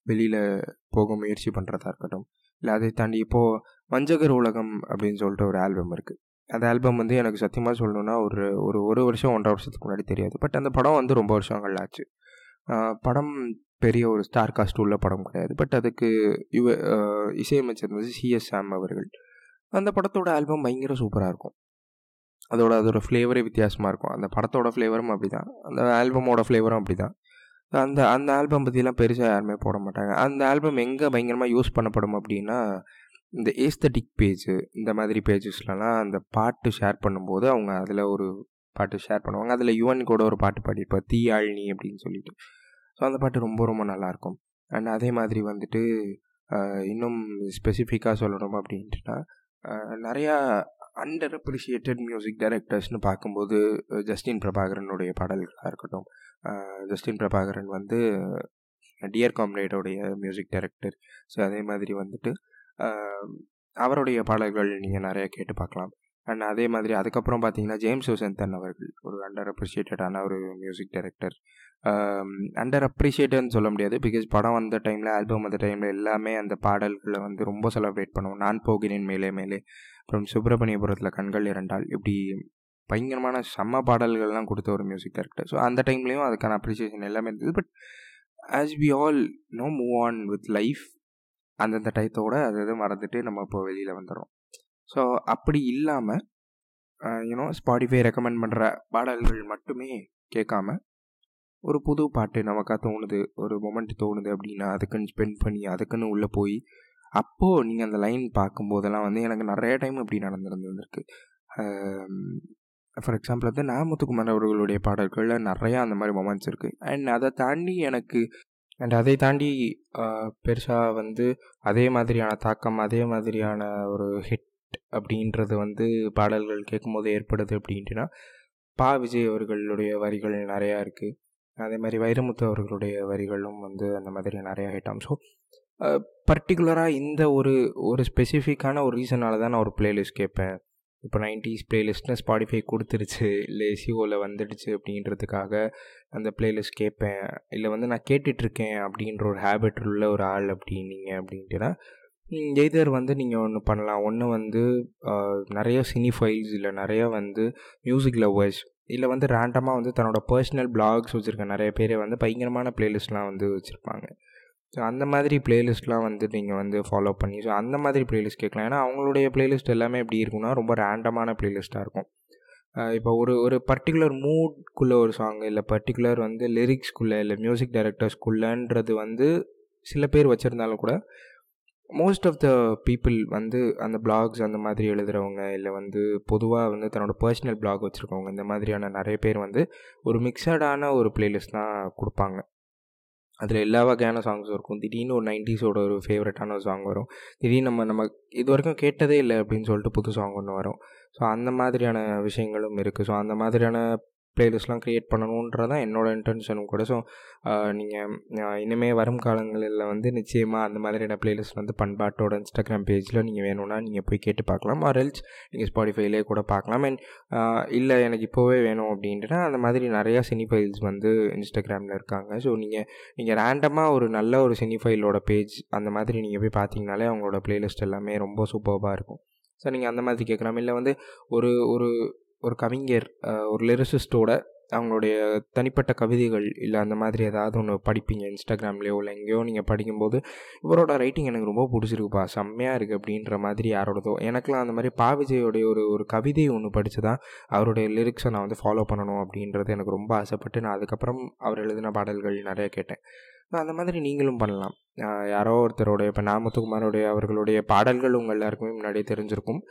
வெளியில் போக முயற்சி பண்ணுறதா இருக்கட்டும் இல்லை அதை தாண்டி இப்போது வஞ்சகர் உலகம் அப்படின்னு சொல்லிட்டு ஒரு ஆல்பம் இருக்குது அந்த ஆல்பம் வந்து எனக்கு சத்தியமாக சொல்லணுன்னா ஒரு ஒரு ஒரு வருஷம் ஒன்றரை வருஷத்துக்கு முன்னாடி தெரியாது. பட் அந்த படம் வந்து ரொம்ப வருஷங்கள் ஆச்சு. படம் பெரிய ஒரு ஸ்டார் காஸ்ட் உள்ள படம் கிடையாது. பட் அதுக்கு இவ இசையமைச்சர் வந்து சிஎஸ் சாம் அவர்கள். அந்த படத்தோட ஆல்பம் பயங்கர சூப்பராக இருக்கும். அதோட அதோட ஃப்ளேவரே வித்தியாசமாக இருக்கும். அந்த படத்தோட ஃப்ளேவரும் அப்படி தான் அந்த ஆல்பமோட ஃப்ளேவரும் அப்படி தான் அந்த அந்த ஆல்பம் பற்றிலாம் பெருசாக யாருமே போட மாட்டாங்க. அந்த ஆல்பம் எங்கே பயங்கரமாக யூஸ் பண்ணப்படும் அப்படின்னா இந்த ஏஸ்தட்டிக் பேஜு இந்த மாதிரி பேஜஸ்லலாம் அந்த பாட்டு ஷேர் பண்ணும்போது அவங்க அதில் ஒரு பாட்டு ஷேர் பண்ணுவாங்க. அதில் யுவன் கூட ஒரு பாட்டு பாடியிருப்பார். தீயாழினி அப்படின்னு சொல்லிட்டு. ஸோ அந்த பாட்டு ரொம்ப ரொம்ப நல்லாயிருக்கும் அண்ட் அதே மாதிரி வந்துட்டு இன்னும் ஸ்பெசிஃபிக்காக சொல்லணும் அப்படின்ட்டுனா நிறையா அண்டர் அப்ரிஷியேட்டட் மியூசிக் டைரக்டர்ஸ்னு பார்க்கும்போது ஜஸ்டின் பிரபாகரனுடைய பாடல்களாக இருக்கட்டும் ஜஸ்டின் பிரபாகரன் வந்து டியர் காம்ரேடோடைய மியூசிக் டைரக்டர் ஸோ அதே மாதிரி வந்துட்டு அவருடைய பாடல்கள் நீங்கள் நிறையா கேட்டு பார்க்கலாம். அண்ட் அதே மாதிரி அதுக்கப்புறம் பார்த்தீங்கன்னா ஜேம்ஸ் ஓசந்தன் அவர்கள் ஒரு அண்டர் அப்ரிஷியேட்டடான ஒரு மியூசிக் டைரக்டர் அண்டர் அப்ரிஷியேட்டட்னு சொல்ல முடியாது. பிகாஸ் படம் வந்த டைமில் ஆல்பம் வந்த டைமில் எல்லாமே அந்த பாடல்களை வந்து ரொம்ப செலப்ரேட் பண்ணுவோம். நான் போகிறேன் மேலே மேலே. அப்புறம் சுப்பிரமணியபுரத்தில் கண்கள் இரண்டால் இப்படி பயங்கரமான செம்ம பாடல்கள்லாம் கொடுத்த ஒரு மியூசிக் டைரக்டர் ஸோ அந்த டைம்லேயும் அதுக்கான அப்ரிசியேஷன் எல்லாமே இருந்தது. But as we all know move on with life அந்தந்த டயத்தோடு அது இது மறந்துட்டு நம்ம இப்போ வெளியில் வந்துடும் ஸோ அப்படி இல்லாமல் யூனோ ஸ்பாடிஃபை ரெக்கமெண்ட் பண்ணுற பாடல்கள் மட்டுமே கேட்காம ஒரு புது பாட்டு நமக்காக தோணுது ஒரு மொமெண்ட் தோணுது அப்படின்னா அதுக்குன்னு ஸ்பெண்ட் பண்ணி அதுக்குன்னு உள்ளே போய் அப்போது நீங்கள் அந்த லைன் பார்க்கும்போதெல்லாம் வந்து எனக்கு நிறைய டைம் இப்படி நடந்துருந்துருக்கு ஃபார் எக்ஸாம்பிள் வந்து நாமத்துக்குமார் அவர்களுடைய பாடல்களில் நிறையா அந்த மாதிரி மொமெண்ட்ஸ் இருக்குது அண்ட் அதை தாண்டி எனக்கு அண்ட் அதை தாண்டி பெருசாக வந்து அதே மாதிரியான தாக்கம் அதே மாதிரியான ஒரு ஹிட் அப்படின்றது வந்து பாடல்கள் கேட்கும்போது ஏற்படுது அப்படின்ட்டுனா பா விஜய் அவர்களுடைய வரிகள் நிறையா இருக்குது அதே மாதிரி வைரமுத்து அவர்களுடைய வரிகளும் வந்து அந்த மாதிரி நிறையா ஹிட்டாம் ஸோ பர்டிகுலராக இந்த ஒரு ஒரு ஸ்பெசிஃபிக்கான ஒரு ரீசனால தான் நான் ஒரு பிளேலிஸ்ட் கேட்பேன். இப்போ நைன்டிஸ் பிளேலிஸ்ட்னு ஸ்பாடிஃபை கொடுத்துருச்சு இல்லை எசிஓவில் வந்துடுச்சு அப்படின்றதுக்காக அந்த பிளேலிஸ்ட் கேட்பேன். இல்லை வந்து நான் கேட்டுட்ருக்கேன் அப்படின்ற ஒரு ஹேபிட் உள்ள ஒரு ஆள் அப்படின்னீங்க அப்படின்ட்டுனா எய்தர் வந்து நீங்கள் ஒன்று பண்ணலாம். ஒன்று வந்து நிறைய சினி ஃபைல்ஸ் இல்லை நிறைய வந்து மியூசிக் லவ்வர்ஸ் இல்லை வந்து ரேண்டமாக வந்து தன்னோட பர்சனல் பிளாக்ஸ் வச்சுருக்க நிறைய பேர் வந்து பயங்கரமான பிளேலிஸ்ட்லாம் வந்து வச்சுருப்பாங்க. ஸோ அந்த மாதிரி பிளேலிஸ்ட்லாம் வந்து நீங்கள் வந்து ஃபாலோ பண்ணி ஸோ அந்த மாதிரி பிளேலிஸ்ட் கேட்கலாம் ஏன்னா அவங்களுடைய பிளேலிஸ்ட் எல்லாமே எப்படி இருக்குன்னா ரொம்ப ரேண்டமான பிளேலிஸ்ட்டாக இருக்கும். இப்போ ஒரு ஒரு பர்டிகுலர் மூட்குள்ளே ஒரு சாங் இல்லை பர்டிகுலர் வந்து லிரிக்ஸ்குள்ளே இல்லை மியூசிக் டைரக்டர்ஸ்குள்ளன்றது வந்து சில பேர் வச்சுருந்தாலும் கூட மோஸ்ட் ஆஃப் த பீப்புள் வந்து அந்த பிளாக்ஸ் அந்த மாதிரி எழுதுகிறவங்க இல்லை வந்து பொதுவாக வந்து தன்னோட பர்சனல் பிளாக் வச்சுருக்கவங்க இந்த மாதிரியான நிறைய பேர் வந்து ஒரு மிக்சடான ஒரு பிளேலிஸ்ட் தான் கொடுப்பாங்க. அதில் எல்லா வகையான சாங்ஸும் இருக்கும். திடீர்னு ஒரு நைன்டிஸோட ஒரு ஃபேவரட்டான ஒரு சாங் வரும். திடீர்னு நம்ம நம்ம இது வரைக்கும் கேட்டதே இல்லை அப்படின்னு சொல்லிட்டு புது சாங் ஒன்று வரும். ஸோ அந்த மாதிரியான விஷயங்களும் இருக்குது ஸோ அந்த மாதிரியான ப்ளேலிஸ்ட்லாம் க்ரியேட் பண்ணணுன்றதான் என்னோடய இன்டென்ஷனும் கூட. ஸோ நீங்கள் இனிமேல் வரும் காலங்களில் வந்து நிச்சயமாக அந்த மாதிரியான ப்ளேலிஸ்ட் வந்து பண்பாட்டோட இன்ஸ்டாகிராம் பேஜில் நீங்கள் வேணும்னா நீங்கள் போய் கேட்டு பார்க்கலாம். ஆர் எல்ஸ் நீங்கள் ஸ்பாடிஃபைலே கூட பார்க்கலாம். அண்ட் இல்லை எனக்கு இப்போவே வேணும் அப்படின்ட்டுனா அந்த மாதிரி நிறையா சினி ஃபைல்ஸ் வந்து இன்ஸ்டாகிராமில் இருக்காங்க. ஸோ நீங்கள் நீங்கள் ரேண்டமாக ஒரு நல்ல ஒரு சினி ஃபைலோட பேஜ் அந்த மாதிரி நீங்கள் போய் பார்த்தீங்கனாலே அவங்களோட ப்ளேலிஸ்ட் எல்லாமே ரொம்ப சூப்பராக இருக்கும். ஸோ நீங்கள் அந்த மாதிரி கேட்கலாம். இல்லை வந்து ஒரு ஒரு ஒரு கவிஞர் ஒரு லிரிசிஸ்டோட அவங்களுடைய தனிப்பட்ட கவிதைகள் இல்லை அந்த மாதிரி ஏதாவது ஒன்று படிப்பீங்க இன்ஸ்டாகிராம்லேயோ இல்லை எங்கேயோ நீங்கள் படிக்கும்போது இவரோட ரைட்டிங் எனக்கு ரொம்ப பிடிச்சிருக்குப்பா. செம்மையாக இருக்குது அப்படின்ற மாதிரி யாரோடதோ. எனக்குலாம் அந்த மாதிரி பா விஜயோடைய ஒரு ஒரு கவிதை ஒன்று படித்து தான் அவருடைய லிரிக்ஸை நான் வந்து ஃபாலோ பண்ணணும் அப்படின்றது எனக்கு ரொம்ப ஆசைப்பட்டு நான் அதுக்கப்புறம் அவர் எழுதின பாடல்கள் நிறைய கேட்டேன். அந்த மாதிரி நீங்களும் பண்ணலாம். யாரோ ஒருத்தருடைய இப்போ நாமத்துக்குமாரோடைய அவர்களுடைய பாடல்கள் உங்கள் எல்லாருக்குமே முன்னாடியே தெரிஞ்சிருக்கும்.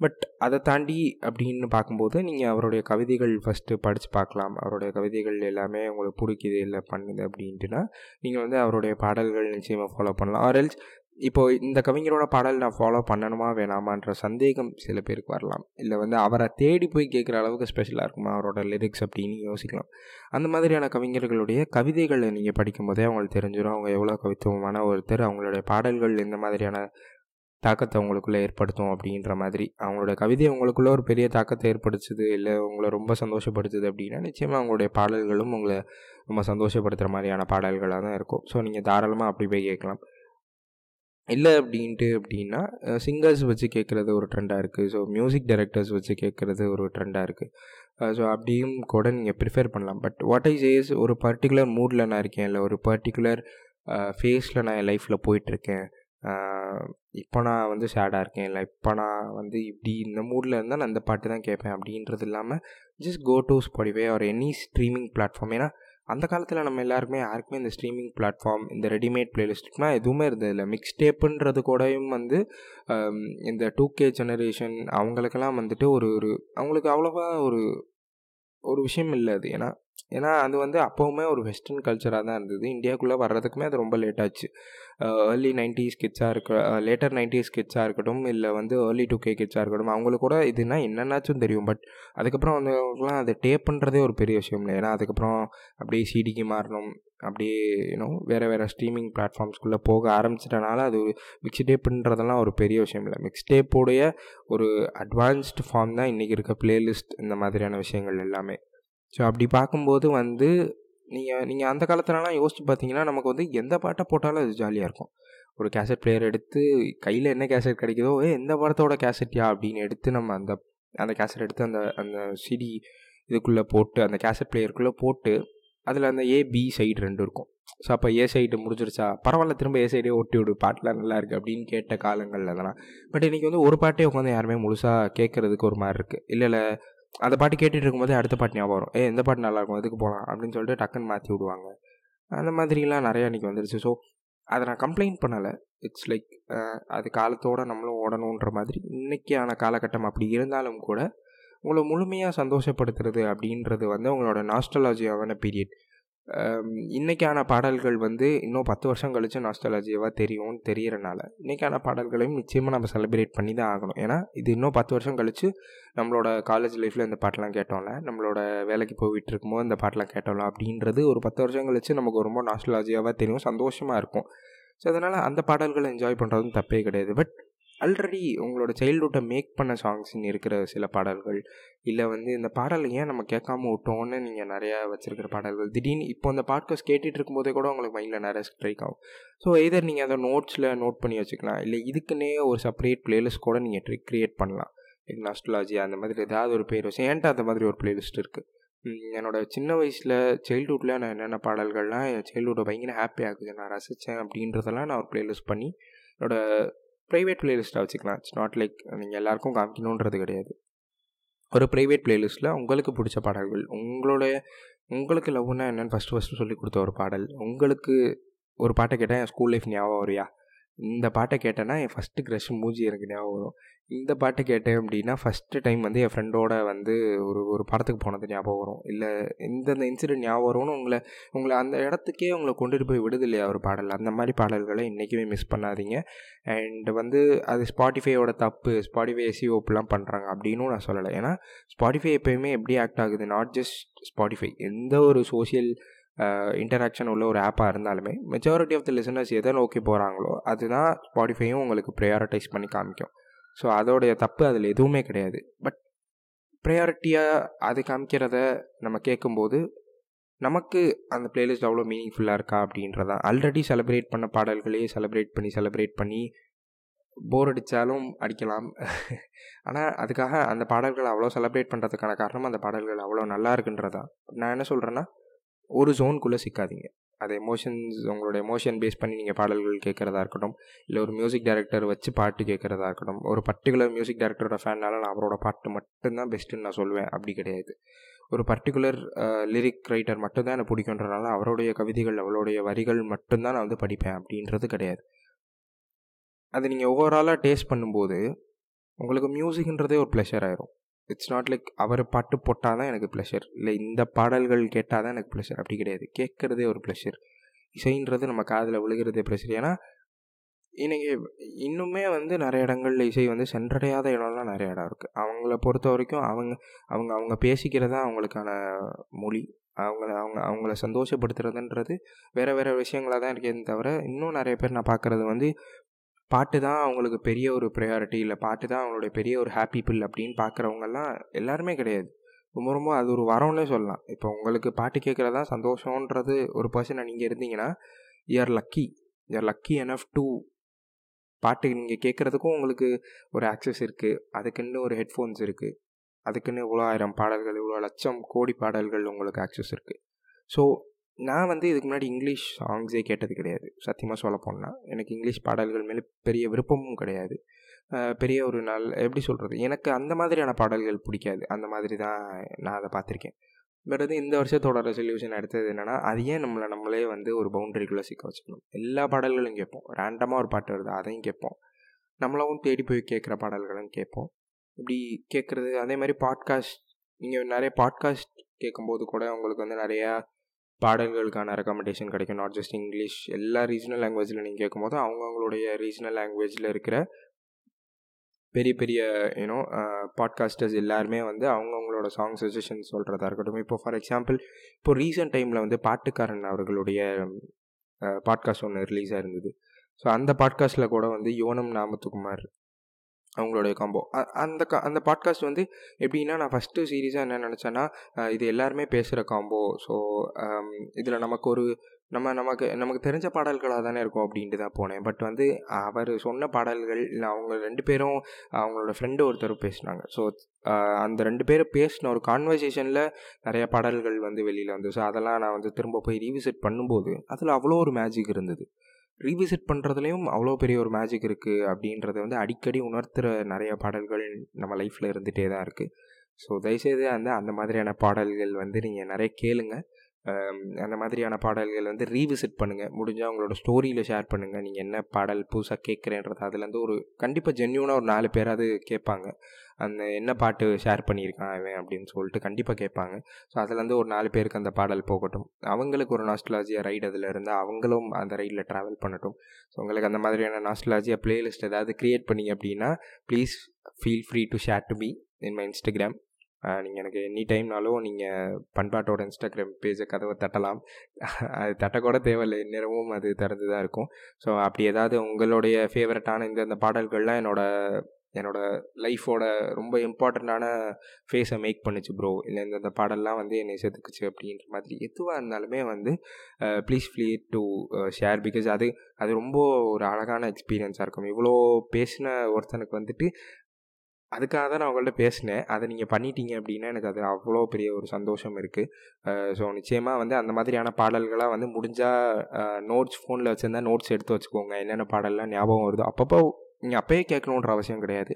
பட் அதை தாண்டி அப்படின்னு பார்க்கும்போது நீங்கள் அவருடைய கவிதைகள் ஃபஸ்ட்டு படித்து பார்க்கலாம். அவருடைய கவிதைகள் எல்லாமே உங்களுக்கு பிடிக்குது இல்லை பண்ணுது அப்படின்ட்டுனா நீங்கள் வந்து அவருடைய பாடல்கள் நிச்சயமாக ஃபாலோ பண்ணலாம். ஆர் எல்ஸ் இந்த கவிஞரோட பாடல் நான் ஃபாலோ பண்ணணுமா வேணாமான்ற சந்தேகம் சில பேருக்கு வரலாம். இல்லை வந்து அவரை தேடி போய் கேட்குற அளவுக்கு ஸ்பெஷலாக இருக்குமா அவரோட லிரிக்ஸ் அப்படின்னு யோசிக்கலாம். அந்த மாதிரியான கவிஞர்களுடைய கவிதைகளை நீங்கள் படிக்கும்போதே அவங்களுக்கு தெரிஞ்சிடும் அவங்க எவ்வளோ கவித்துவமான ஒருத்தர் அவங்களுடைய பாடல்கள் எந்த மாதிரியான தாக்கத்தை அவங்களுக்குள்ளே ஏற்படுத்தும் அப்படின்ற மாதிரி. அவங்களோட கவிதை அவங்களுக்குள்ள ஒரு பெரிய தாக்கத்தை ஏற்படுத்துது இல்லை உங்களை ரொம்ப சந்தோஷப்படுத்துது அப்படின்னா நிச்சயமாக அவங்களுடைய பாடல்களும் உங்களை ரொம்ப சந்தோஷப்படுத்துகிற மாதிரியான பாடல்களாக தான் இருக்கும். ஸோ நீங்கள் தாராளமாக அப்படி போய் கேட்கலாம். இல்லை அப்படின்ட்டு அப்படின்னா சிங்கர்ஸ் வச்சு கேட்குறது ஒரு ட்ரெண்டாக இருக்குது ஸோ மியூசிக் டைரக்டர்ஸ் வச்சு கேட்குறது ஒரு ட்ரெண்டாக இருக்குது ஸோ அப்படியும் கூட நீங்கள் ப்ரிஃபேர் பண்ணலாம். பட் வாட் ஐ சேஸ் ஒரு பர்டிகுலர் மூடில் நான் இருக்கேன் இல்லை ஒரு பர்டிகுலர் ஃபேஸில் நான் என் லைஃப்பில் போயிட்டுருக்கேன் இப்போ நான் வந்து சேடாக இருக்கேன். இல்லை இப்போ நான் வந்து இப்படி இந்த மூடில் இருந்தால் நான் அந்த பாட்டு தான் கேட்பேன். அப்படின்றது இல்லாமல் just go to Spotify or any streaming platform ஏன்னா அந்த காலத்தில் நம்ம எல்லாருக்குமே யாருக்குமே இந்த ஸ்ட்ரீமிங் பிளாட்ஃபார்ம் இந்த ரெடிமேட் பிளேலிஸ்ட்லாம் எதுவுமே இருந்ததில்ல. மிக்ஸ் டேப்புன்றது கூடயும் வந்து இந்த டூ கே ஜெனரேஷன் அவங்களுக்கெல்லாம் வந்துட்டு ஒரு ஒரு அவங்களுக்கு அவ்வளோவா ஒரு ஒரு விஷயம் இல்லை அது. ஏன்னா ஏன்னா அது வந்து அப்போவுமே ஒரு வெஸ்டர்ன் கல்ச்சராக தான் இருந்தது. இந்தியாவுக்குள்ளே வர்றதுக்குமே அது ரொம்ப லேட் ஆச்சு. ஏர்லி நைன்டிஸ் கிட்ஸாக இருக்க லேட்டர் நைன்டிஸ் கிட்ஸாக இருக்கட்டும் இல்லை வந்து ஏர்லி டூ கே கிட்ஸாக இருக்கட்டும் அவங்களுக்கு கூட இதுனா என்னென்னாச்சும் தெரியும். பட் அதுக்கப்புறம் வந்துலாம் டேப் டேப்புன்றதே ஒரு பெரிய விஷயம் இல்லை. ஏன்னா அதுக்கப்புறம் அப்படியே சிடிக்கு மாறணும் அப்படியே யூனோ வேறு வேறு ஸ்ட்ரீமிங் பிளாட்ஃபார்ம்ஸ்குள்ளே போக ஆரம்பிச்சிட்டனால அது மிக்ஸ் டேப்புன்றதெல்லாம் ஒரு பெரிய விஷயம் இல்லை. மிக்ஸ் டேப்போடைய ஒரு அட்வான்ஸ்டு ஃபார்ம் தான் இன்றைக்கி இருக்க பிளேலிஸ்ட் இந்த மாதிரியான விஷயங்கள் எல்லாமே. ஸோ அப்படி பார்க்கும்போது வந்து நீங்கள் நீங்கள் அந்த காலத்துலலாம் யோசிச்சு பார்த்தீங்கன்னா நமக்கு வந்து எந்த பாட்டை போட்டாலும் அது ஜாலியாக இருக்கும். ஒரு கேசட் பிளேயர் எடுத்து கையில் என்ன கேசட் கிடைக்குதோ ஏ எந்த படத்தோட கேசட்யா அப்படின்னு எடுத்து நம்ம அந்த அந்த கேசட் எடுத்து அந்த அந்த சிடி இதுக்குள்ளே போட்டு அந்த கேசட் பிளேயருக்குள்ளே போட்டு அதில் அந்த ஏ பி சைடு ரெண்டு இருக்கும். ஸோ அப்போ ஏ சைடு முடிஞ்சிருச்சா? பரவாயில்ல திரும்ப ஏ சைடே ஒட்டி விடு பாட்டெலாம் நல்லா இருக்குது அப்படின்னு கேட்ட காலங்கள் அதெல்லாம். பட் இன்றைக்கி வந்து ஒரு பாட்டே உட்காந்து யாருமே முழுசாக கேட்குறதுக்கு ஒரு மாதிரி இருக்குது இல்லை இல்லை அந்த பாட்டு கேட்டுட்டு இருக்கும்போது அடுத்த பாட்டு ஞாபகம் வரும். ஏ இந்த பாட்டு நல்லாயிருக்கும் இதுக்கு போகலாம் அப்படின்னு சொல்லிட்டு டக்குன்னு மாற்றி விடுவாங்க. அந்த மாதிரிலாம் நிறையா இன்றைக்கி வந்துருச்சு. ஸோ அதை நான் கம்ப்ளைண்ட் பண்ணலை. இட்ஸ் லைக் அது காலத்தோடு நம்மளும் ஓடணுன்ற மாதிரி இன்றைக்கியான காலகட்டம் அப்படி இருந்தாலும் கூட உங்களை முழுமையாக சந்தோஷப்படுத்துறது அப்படின்றது வந்து உங்களோட நாஸ்டலாஜியாவான பீரியட் இன்றைக்கான பாடல்கள் வந்து இன்னும் பத்து வருஷம் கழித்து நாஸ்டலாஜியாவாக தெரியும்னு தெரியறனால இன்றைக்கான பாடல்களையும் நிச்சயமாக நம்ம செலிப்ரேட் பண்ணி தான் ஆகணும். ஏன்னா இது இன்னும் பத்து வருஷம் கழித்து நம்மளோட காலேஜ் லைஃப்பில் இந்த பாட்டெலாம் கேட்டோம்ல நம்மளோட வேலைக்கு போயிட்டு இருக்கும்போது இந்த பாட்டெலாம் கேட்டோம்ல அப்படின்றது ஒரு பத்து வருஷம் கழித்து நமக்கு ரொம்ப நாஸ்டலாஜியாவாக தெரியும் சந்தோஷமாக இருக்கும். ஸோ அதனால் அந்த பாடல்களை என்ஜாய் பண்ணுறதும் தப்பே கிடையாது. பட் ஆல்ரெடி உங்களோட சைல்டுஹுட்டை மேக் பண்ண சாங்ஸ்ன்னு இருக்கிற சில பாடல்கள் இல்லை வந்து இந்த பாடல் ஏன் நம்ம கேட்காம விட்டோம்னு நீங்கள் நிறையா வச்சுருக்கிற பாடல்கள். திடீர்னு இப்போ அந்த பாட்காஸ்ட் கேட்டுட்டு இருக்கும்போதே கூட உங்களுக்கு மைண்டில் நிறைய ஸ்ட்ரைக் ஆகும். ஸோ எதர் நீங்கள் அதை நோட்ஸில் நோட் பண்ணி வச்சுக்கலாம் இல்லை இதுக்குன்னே ஒரு செப்பரேட் பிளேலிஸ்ட் கூட நீங்கள் ட்ரி க்ரியேட் பண்ணலாம். நஸ்ட்லாஜி அந்த மாதிரி ஏதாவது ஒரு பேர் வச்சு ஏன்ட்டு அந்த மாதிரி ஒரு பிளேலிஸ்ட் இருக்குது என்னோட சின்ன வயசில் சைல்டுஹுட்டில் நான் என்னென்ன பாடல்கள்லாம் என் சைல்டுஹுட்டை பயங்கர ஹாப்பி ஆகுது. நான் ரசித்தேன் அப்படின்றதெல்லாம் நான் ஒரு பிளேலிஸ்ட் பண்ணி என்னோடய ப்ரைவேட் பிளேலிஸ்ட்டாக வச்சுக்கலாம். இட்ஸ் நாட் லைக் நீங்கள் எல்லாருக்கும் காமிக்கணுன்றது கிடையாது. ஒரு ப்ரைவேட் பிளேலிஸ்ட்டில் உங்களுக்கு பிடிச்ச பாடல்கள் உங்களுடைய உங்களுக்கு லவ்னா என்னென்னு ஃபஸ்ட்டு ஃபஸ்ட்டு சொல்லி கொடுத்த ஒரு பாடல் உங்களுக்கு ஒரு பாட்டை கேட்டால் என் ஸ்கூல் லைஃப் ஞாபகம் வரியா? இந்த பாட்டை கேட்டேன்னா என் ஃபஸ்ட்டு க்ரஷ் மூஞ்சி எனக்கு ஞாபகம் வரும். இந்த பாட்டை கேட்டேன் அப்படின்னா ஃபஸ்ட்டு டைம் வந்து என் ஃப்ரெண்டோட வந்து ஒரு ஒரு படத்துக்கு போனது ஞாபகம் வரும். இல்லை இந்தந்த இன்சிடென்ட் ஞாபகம் வரும்னு உங்களை உங்களை அந்த இடத்துக்கே உங்களை கொண்டுட்டு போய் விடுது இல்லையா ஒரு பாடல்? அந்த மாதிரி பாடல்களை இன்றைக்குமே மிஸ் பண்ணாதீங்க. அண்ட் வந்து அது ஸ்பாட்டிஃபையோட தப்பு. ஸ்பாட்டிஃபை எஸ்இஓப்லாம் பண்ணுறாங்க அப்படின்னு நான் சொல்லலை. ஏன்னா ஸ்பாட்டிஃபை எப்போயுமே எப்படி ஆக்ட் ஆகுது? நாட் ஜஸ்ட் ஸ்பாட்டிஃபை எந்த ஒரு சோஷியல் இன்டராக்ஷன் உள்ள ஒரு ஆப்பாக இருந்தாலுமே மெஜாரிட்டி ஆஃப் த லிசனர்ஸ் எதை நோக்கி போகிறாங்களோ அதுதான் ஸ்பாடிஃபையும் உங்களுக்கு ப்ரையாரிட்டைஸ் பண்ணி காமிக்கும். ஸோ அதோடைய தப்பு அதில் எதுவுமே கிடையாது. பட் ப்ரையாரிட்டியாக அது காமிக்கிறத நம்ம கேட்கும்போது நமக்கு அந்த பிளேலிஸ்ட் அவ்வளோ மீனிங்ஃபுல்லாக இருக்கா அப்படின்றதான். ஆல்ரெடி செலிப்ரேட் பண்ண பாடல்களையே செலிப்ரேட் பண்ணி செலிப்ரேட் பண்ணி போர் அடித்தாலும் அடிக்கலாம். ஆனால் அதுக்காக அந்த பாடல்களை அவ்வளோ செலிப்ரேட் பண்ணுறதுக்கான காரணம் அந்த பாடல்கள் அவ்வளோ நல்லா இருக்குன்றதான். நான் என்ன சொல்கிறேன்னா ஒரு ஜோனுக்குள்ளே சிக்காதீங்க. அது எமோஷன்ஸ் உங்களோட எமோஷன் பேஸ் பண்ணி நீங்கள் பாடல்கள் கேட்குறதா இருக்கட்டும் இல்லை ஒரு மியூசிக் டைரக்டர் வச்சு பாட்டு கேட்குறதா இருக்கட்டும் ஒரு பர்டிகுலர் மியூசிக் டைரக்டரோட ஃபேனால நான் அவரோட பாட்டு மட்டும்தான் பெஸ்ட்டுன்னு நான் சொல்லுவேன் அப்படி கிடையாது. ஒரு பர்டிகுலர் லிரிக் ரைட்டர் மட்டும்தான் எனக்கு பிடிக்குன்றனால அவருடைய கவிதைகள் அவருடைய வரிகள் மட்டும்தான் நான் வந்து படிப்பேன். அப்படின்றது கிடையாது. அது நீங்கள் ஓவராலாக டேஸ்ட் பண்ணும்போது உங்களுக்கு மியூசிக்ன்றதே ஒரு ப்ளஷர் ஆயிரும். இட்ஸ் நாட் லைக் அவர் பாட்டு போட்டால் தான் எனக்கு ப்ளஷர் இல்லை இந்த பாடல்கள் கேட்டால் தான் எனக்கு ப்ளஷர் அப்படி கிடையாது. கேட்குறதே ஒரு ப்ளஷர் இசைன்றது நம்ம காதில் விழுகிறதே ப்ளஷர் ஏன்னா இன்னைக்கு இன்னுமே வந்து நிறைய இடங்களில் இசை வந்து சென்றடையாத இடம்லாம் நிறைய இடம் இருக்குது அவங்கள பொறுத்த வரைக்கும் அவங்க அவங்க அவங்க பேசிக்கிறதா அவங்களுக்கான மொழி. அவங்கள அவங்க அவங்கள சந்தோஷப்படுத்துறதுன்றது வேறு வேறு விஷயங்களாக தான் இருக்கே தவிர இன்னும் நிறைய பேர் நான் பார்க்குறது வந்து பாட்டு தான் அவங்களுக்கு பெரிய ஒரு ப்ரையாரிட்டி இல்லை. பாட்டு தான் அவங்களுடைய பெரிய ஒரு ஹாப்பி பில் அப்படின்னு பார்க்குறவங்கெல்லாம் எல்லாருமே கிடையாது. ரொம்ப ரொம்ப அது ஒரு வரம்னே சொல்லலாம். இப்போ உங்களுக்கு பாட்டு கேட்குறதா சந்தோஷன்றது ஒரு பர்சனாக நீங்கள் இருந்தீங்கன்னா you're lucky you're lucky enough to பாட்டு நீங்கள் கேட்குறதுக்கும் உங்களுக்கு ஒரு ஆக்சஸ் இருக்குது அதுக்குன்னு ஒரு ஹெட்ஃபோன்ஸ் இருக்குது அதுக்குன்னு இவ்வளோ ஆயிரம் பாடல்கள் இவ்வளோ லட்சம் கோடி பாடல்கள் உங்களுக்கு ஆக்சஸ் இருக்குது ஸோ நான் வந்து இதுக்கு முன்னாடி இங்கிலீஷ் சாங்ஸே கேட்டது கிடையாது. சத்தியமாக சொல்ல போனால் எனக்கு இங்கிலீஷ் பாடல்கள் மேலே பெரிய விருப்பமும் கிடையாது. பெரிய ஒரு நாள் எப்படி சொல்கிறது எனக்கு அந்த மாதிரியான பாடல்கள் பிடிக்காது. அந்த மாதிரி தான் நான் அதை பார்த்துருக்கேன். பட் வந்து இந்த வருஷத்தோட ரெசல்யூஷன் எடுத்தது என்னென்னா அது ஏன் நம்மளை நம்மளே வந்து ஒரு பவுண்டரிக்குள்ளே சிக்க வச்சுக்கணும்? எல்லா பாடல்களும் கேட்போம். ரேண்டமாக ஒரு பாட்டு வருது அதையும் கேட்போம். நம்மளாவும் தேடி போய் கேட்குற பாடல்களும் கேட்போம். இப்படி கேட்குறது அதே மாதிரி பாட்காஸ்ட் நீங்கள் நிறைய பாட்காஸ்ட் கேட்கும்போது கூட உங்களுக்கு வந்து நிறையா பாடல்களுக்கான ரெக்கமெண்டேஷன் கிடைக்கும். நாட் ஜஸ்ட் இங்கிலீஷ் எல்லா ரீஜனல் லாங்குவேஜில் நீங்கள் கேட்கும்போது அவங்கவுங்களுடைய ரீஜனல் லாங்குவேஜில் இருக்கிற பெரிய பெரிய யூனோ பாட்காஸ்டர்ஸ் எல்லாருமே வந்து அவங்கவுங்களோட சாங் சஜஷன் சொல்கிறதா இருக்கட்டும். இப்போ ஃபார் எக்ஸாம்பிள் இப்போ ரீசெண்ட் டைமில் வந்து பாட்டுக்காரன் அவர்களுடைய பாட்காஸ்ட் ஒன்று ரிலீஸாக இருந்தது. ஸோ அந்த பாட்காஸ்ட்டில் கூட வந்து யோனம் நாமத்துக்குமார் அவங்களுடைய காம்போ அந்த கா அந்த பாட்காஸ்ட் வந்து எப்படின்னா நான் ஃபஸ்ட்டு சீரீஸாக என்ன நினச்சேன்னா இது எல்லாருமே பேசுகிற காம்போ ஸோ இதில் நமக்கு ஒரு நம்ம நமக்கு நமக்கு தெரிஞ்ச பாடல்களாக தானே இருக்கும் அப்படின்ட்டு தான் போனேன். பட் வந்து அவர் சொன்ன பாடல்கள் இல்லை அவங்க ரெண்டு பேரும் அவங்களோட ஃப்ரெண்டு ஒருத்தர் பேசினாங்க. ஸோ அந்த ரெண்டு பேரும் பேசின ஒரு கான்வர்சேஷனில் நிறைய பாடல்கள் வந்து வெளியில் வந்து ஸோ அதெல்லாம் நான் வந்து திரும்ப போய் ரீவிசிட் பண்ணும்போது அதில் அவ்வளோ ஒரு மேஜிக் இருந்தது. ரீவிசிட் பண்ணுறதுலையும் அவ்வளோ பெரிய ஒரு மேஜிக் இருக்குது அப்படின்றத வந்து அடிக்கடி உணர்த்துகிற நிறைய பாடல்கள் நம்ம லைஃப்பில் இருந்துகிட்டே தான் இருக்குது ஸோ தயவுசெய்து அந்த அந்த மாதிரியான பாடல்கள் வந்து நீங்கள் நிறைய கேளுங்கள் அந்த மாதிரியான பாடல்கள் வந்து ரீவிசிட் பண்ணுங்கள் முடிஞ்சால் உங்களோட ஸ்டோரியில் ஷேர் பண்ணுங்கள் நீங்கள் என்ன பாடல் புதுசாக கேட்குறேன்றது அதுலேருந்து ஒரு கண்டிப்பாக ஜென்யூனாக ஒரு நாலு பேராது கேட்பாங்க. அந்த என்ன பாட்டு ஷேர் பண்ணியிருக்கான் அவன் அப்படின்னு சொல்லிட்டு கண்டிப்பாக கேட்பாங்க. ஸோ அதுலேருந்து ஒரு நாலு பேருக்கு அந்த பாடல் போகட்டும். அவங்களுக்கு ஒரு நாஸ்ட்லாஜியா ரைடு அதில் இருந்தால் அவங்களும் அந்த ரைடில் ட்ராவல் பண்ணட்டும். ஸோ உங்களுக்கு அந்த மாதிரியான நாஸ்ட்லாஜியா பிளேலிஸ்ட் ஏதாவது க்ரியேட் பண்ணி அப்படின்னா please feel free to share to be in my Instagram நீங்கள் எனக்கு எனி டைம்னாலும் நீங்கள் பண்பாட்டோட இன்ஸ்டாகிராம் பேஜை கதவை தட்டலாம். அது தட்டக்கூட தேவையில்லை. நேரமும் அது திறந்து தான் இருக்கும். ஸோ அப்படி ஏதாவது உங்களுடைய ஃபேவரட்டான இந்த இந்த பாடல்கள்லாம் என்னோடய என்னோடய லைஃபோட ரொம்ப இம்பார்ட்டண்ட்டான ஃபேஸை மேக் பண்ணிச்சு ப்ரோ இல்லை இந்த பாடல்லாம் வந்து என்னை செதுக்குச்சு அப்படின்ற மாதிரி எதுவாக இருந்தாலுமே வந்து please free to share because அது அது ரொம்ப ஒரு அழகான எக்ஸ்பீரியன்ஸாக இருக்கும். இவ்வளோ பேசின ஒருத்தனுக்கு வந்துட்டு அதுக்காக தான் நான் உங்கள்கிட்ட பேசினேன். அதை நீங்கள் பண்ணிட்டீங்க அப்படின்னா எனக்கு அது அவ்வளோ பெரிய ஒரு சந்தோஷம் இருக்குது ஸோ நிச்சயமாக வந்து அந்த மாதிரியான பாடல்களாக வந்து முடிஞ்சால் நோட்ஸ் ஃபோனில் வச்சுருந்தா நோட்ஸ் எடுத்து வச்சுக்கோங்க. என்னென்ன பாடல்லாம் ஞாபகம் வருதோ அப்பப்போ நீங்கள் அப்போயே கேட்கணுன்ற அவசியம் கிடையாது.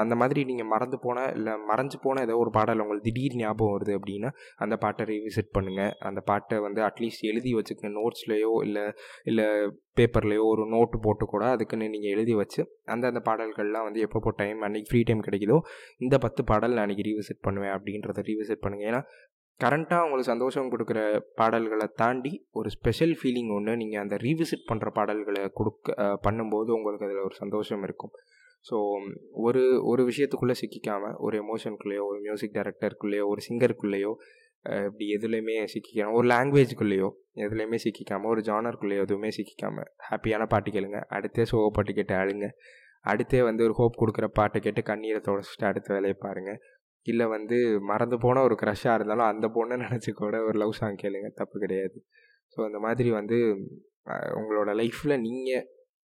அந்த மாதிரி நீங்கள் மறந்து போன இல்லை மறைஞ்சு போன ஏதோ ஒரு பாடல் உங்களுக்கு திடீர் ஞாபகம் வருது அப்படின்னா அந்த பாட்டை ரீவிசிட் பண்ணுங்கள் அந்த பாட்டை வந்து அட்லீஸ்ட் எழுதி வச்சுக்கங்க. நோட்ஸ்லேயோ இல்லை இல்லை பேப்பர்லேயோ ஒரு நோட்டு போட்டு கூட அதுக்குன்னு நீங்கள் எழுதி வச்சு அந்தந்த பாடல்கள்லாம் வந்து எப்பப்போ டைம் அன்றைக்கி ஃப்ரீ டைம் கிடைக்குதோ இந்த பத்து பாடல் நான் அன்றைக்கி ரீவிசிட் பண்ணுவேன் அப்படின்றத ரீவிசிட் பண்ணுங்கள் ஏன்னா கரண்ட்டாக உங்களுக்கு சந்தோஷம் கொடுக்குற பாடல்களை தாண்டி ஒரு ஸ்பெஷல் ஃபீலிங் ஒன்று நீங்கள் அந்த ரீவிசிட் பண்ணுற பாடல்களை கொடுக்க பண்ணும்போது உங்களுக்கு அதில் ஒரு சந்தோஷம் இருக்கும். ஸோ ஒரு ஒரு விஷயத்துக்குள்ளே சிக்கிக்காமல் ஒரு எமோஷனுக்குள்ளேயோ ஒரு மியூசிக் டைரக்டருக்குள்ளேயோ ஒரு சிங்கருக்குள்ளேயோ இப்படி எதுலேயுமே சிக்கிக்காமல் ஒரு லாங்குவேஜுக்குள்ளேயோ எதுலேயுமே சிக்கிக்காமல் ஒரு ஜானருக்குள்ளேயோ எதுவுமே சிக்கிக்காமல் ஹாப்பியான பாட்டு கேளுங்க. அடுத்தே சோக பாட்டு கேட்டு அழுங்க. அடுத்தே வந்து ஒரு ஹோப் கொடுக்குற பாட்டை கேட்டு கண்ணீரை தொடச்சிட்டு அடுத்த வேலையை பாருங்கள் இல்லை வந்து மறந்து போன ஒரு க்ரஷ்ஷாக இருந்தாலும் அந்த பொண்ணை நினச்சி கூட ஒரு லவ் சாங் கேளுங்க. தப்பு கிடையாது. ஸோ அந்த மாதிரி வந்து உங்களோட லைஃப்பில் நீங்கள்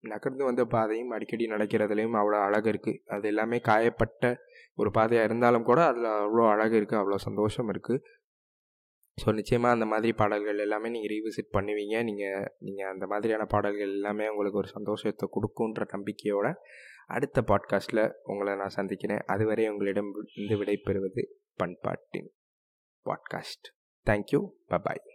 நகர்ந்து வந்த பாதையும் அடிக்கடி நடக்கிறதுலையும் அவ்வளோ அழகு இருக்குது அது எல்லாமே காயப்பட்ட ஒரு பாதையாக இருந்தாலும் கூட அதில் அவ்வளோ அழகு இருக்குது அவ்வளோ சந்தோஷம் இருக்குது ஸோ நிச்சயமாக அந்த மாதிரி பாடல்கள் எல்லாமே நீங்கள் ரீவிசிட் பண்ணுவீங்க. நீங்கள் நீங்கள் அந்த மாதிரியான பாடல்கள் எல்லாமே உங்களுக்கு ஒரு சந்தோஷத்தை கொடுக்குன்ற நம்பிக்கையோட அடுத்த பாட்காஸ்ட்டில் உங்களை நான் சந்திக்கிறேன். அதுவரை உங்களிடம் இருந்து விடைபெறுவது பண்பாட்டின் பாட்காஸ்ட் தேங்க்யூ பபாய்